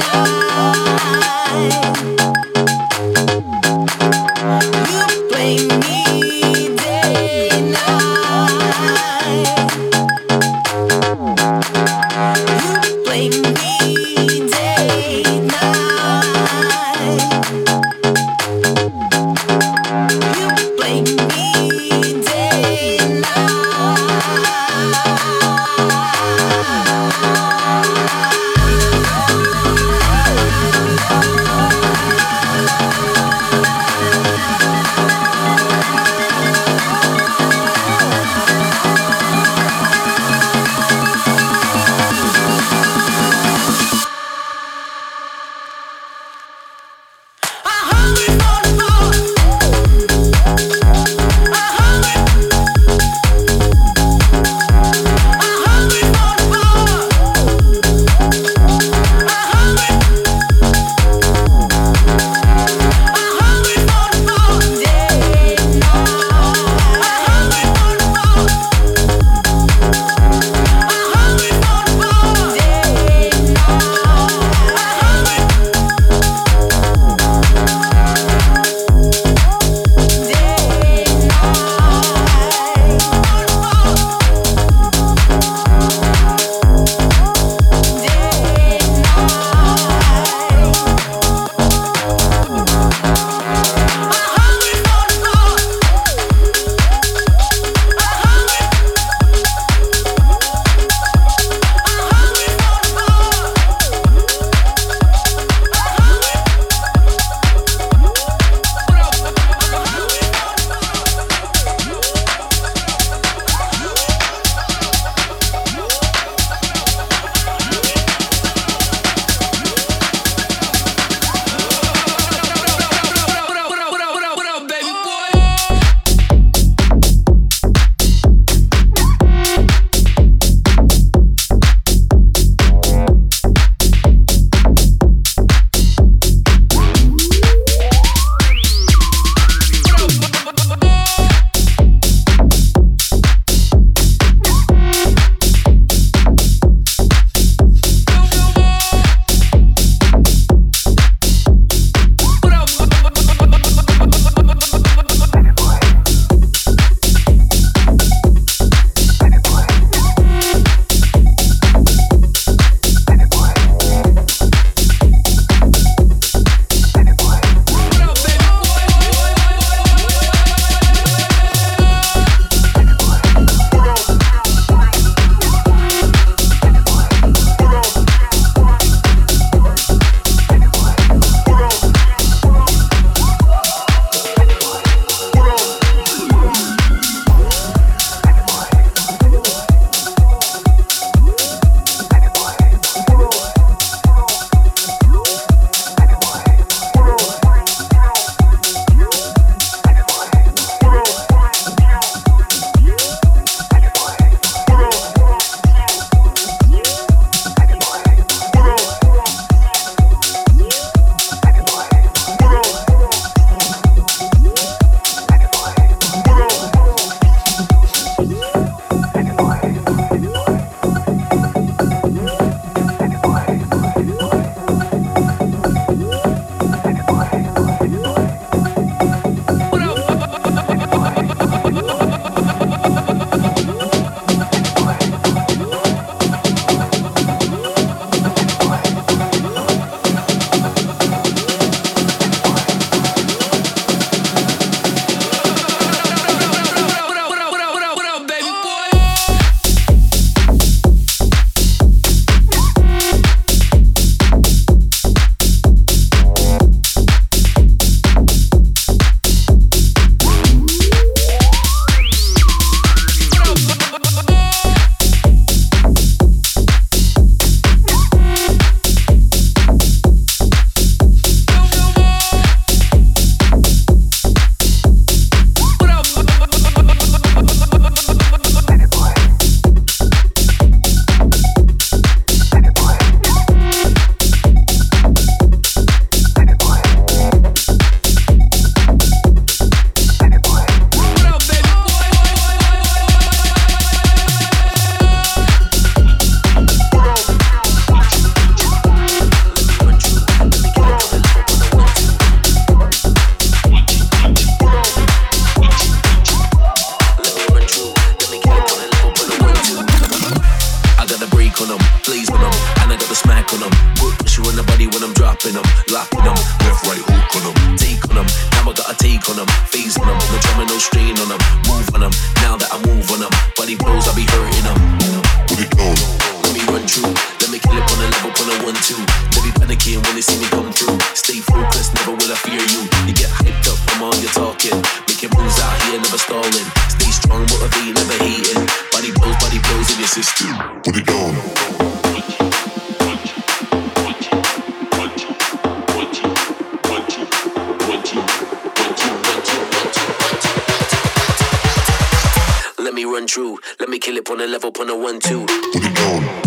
tonight. true. Let me kill it on a level, on a one, two. Put it down.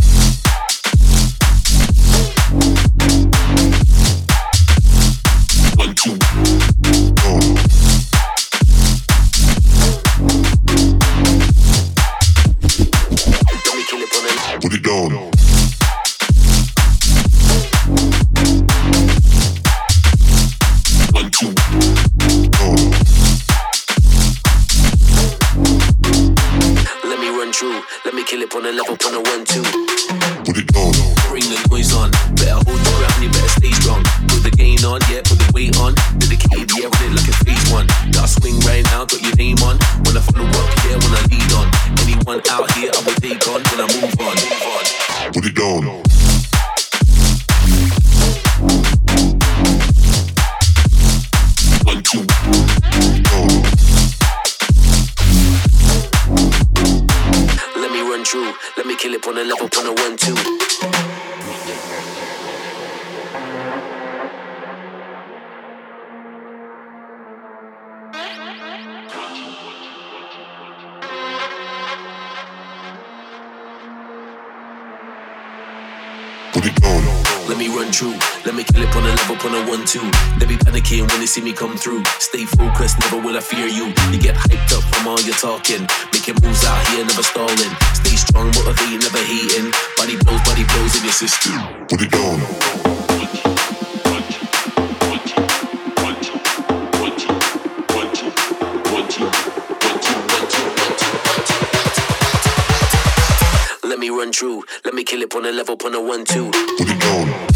see me come through. Stay focused, never will I fear you. You get hyped up from all your talking. Making moves out here, never stalling. Stay strong, motivated, never hating. Body blows, body blows in your system. Put it down. Let me run through. Let me kill it on a level, on a one, two. Put it down.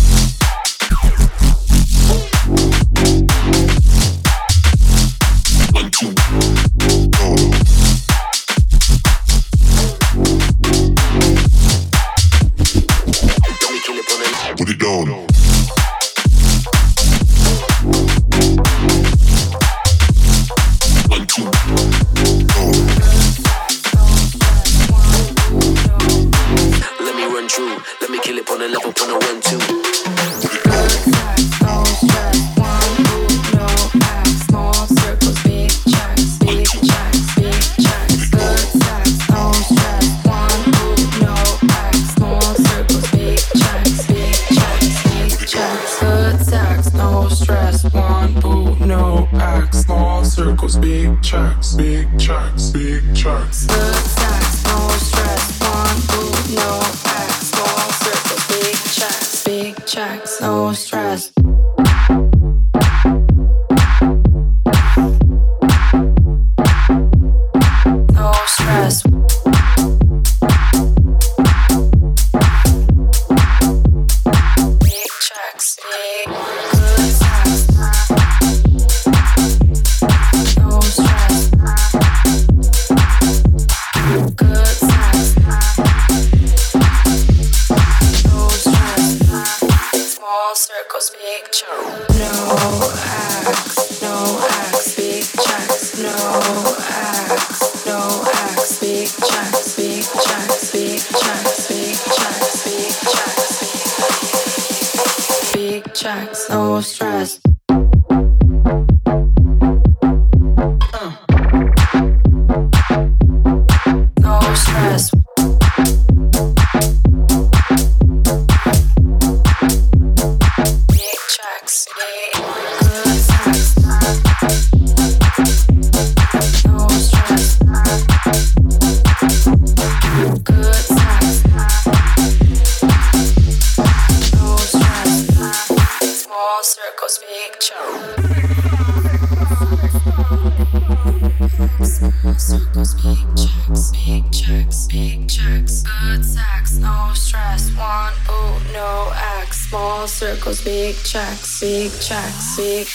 sick track, sick track, sick.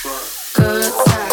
Good time.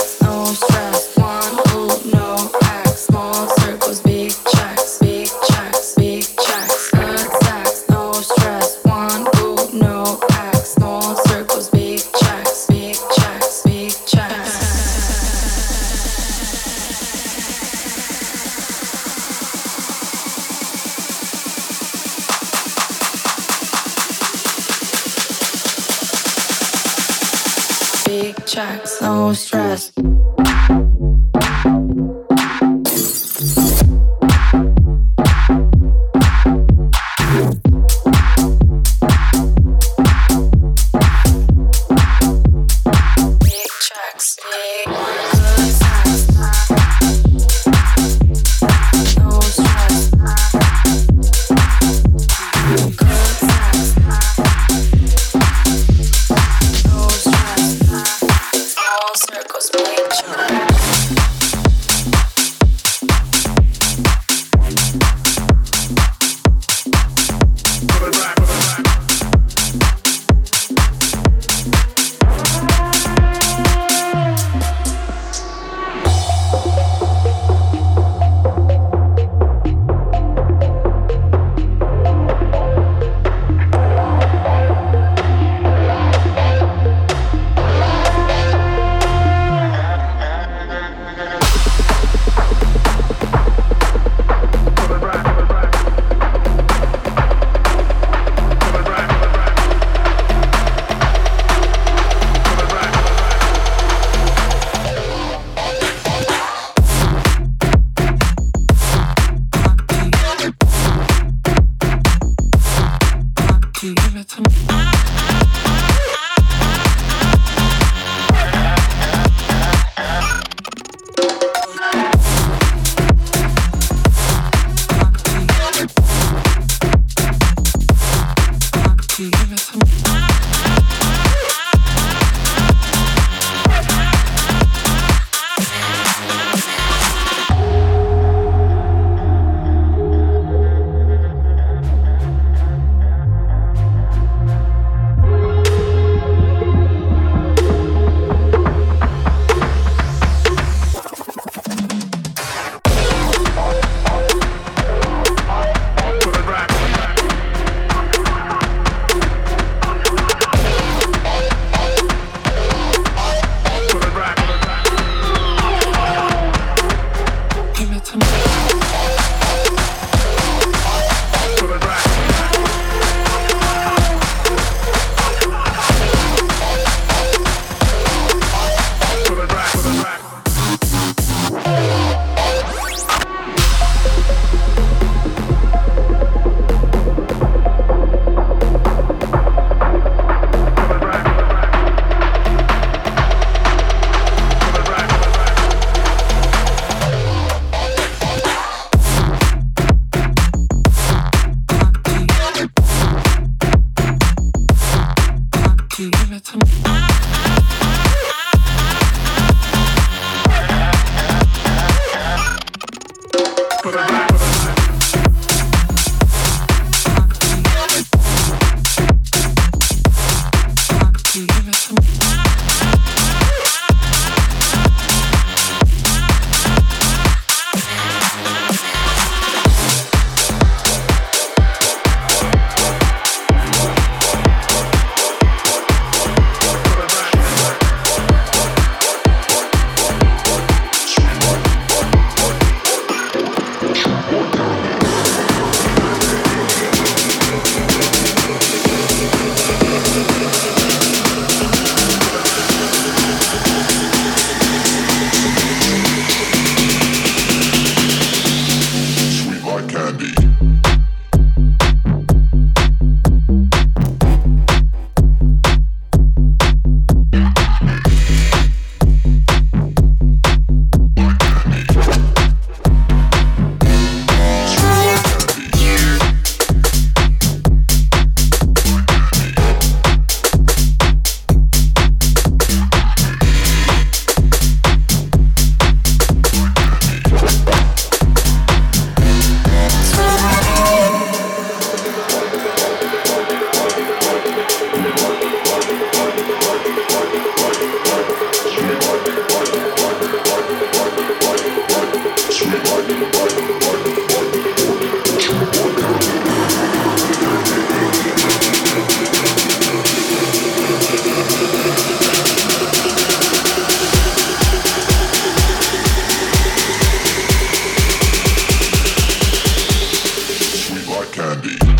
candy.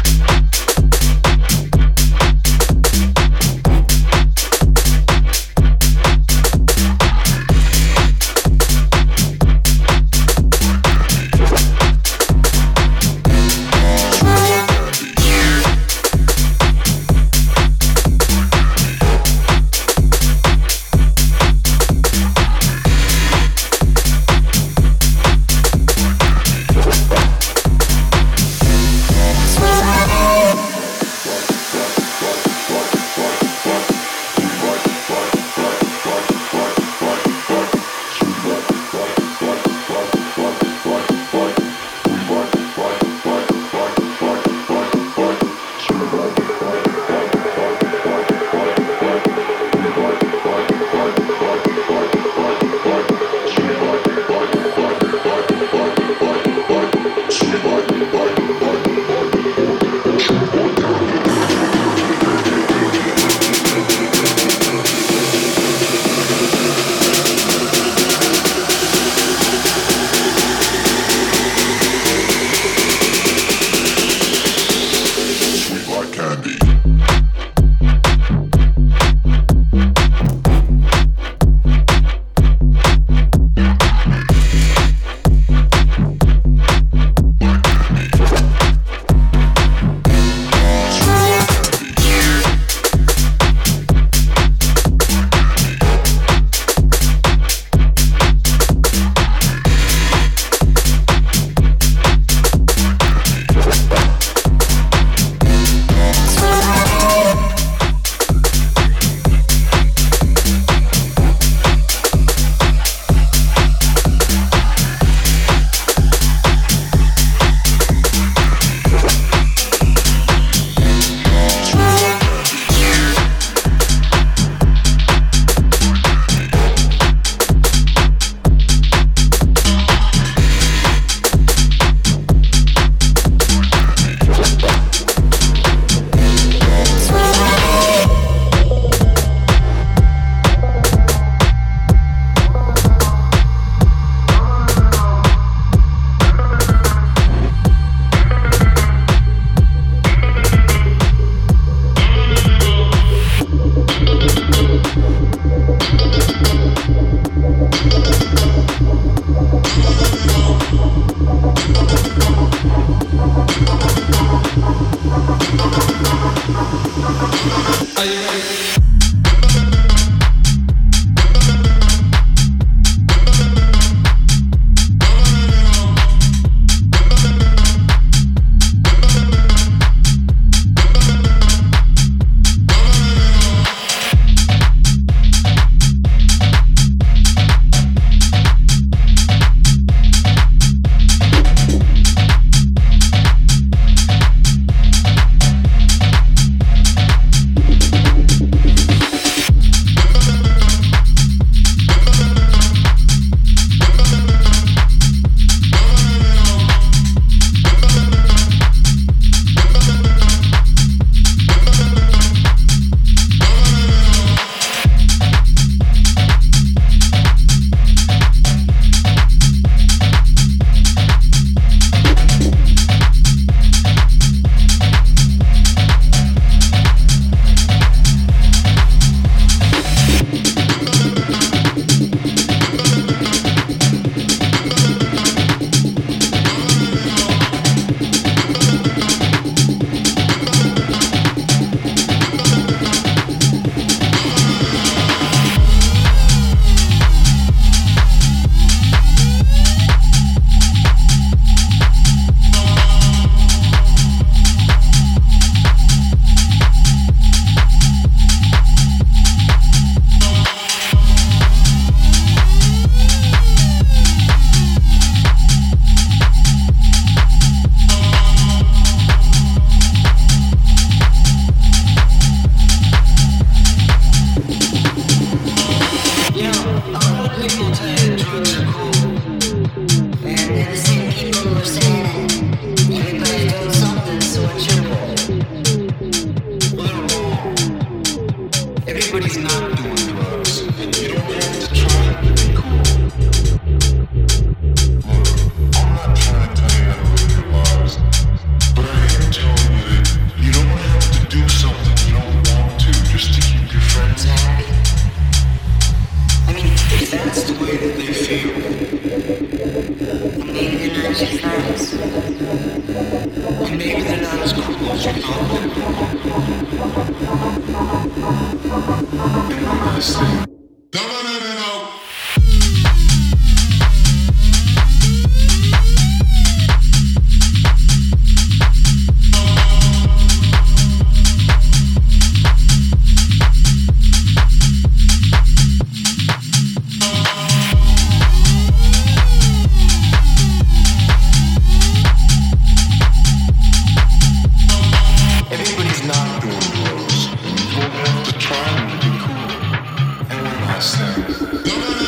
Vamos!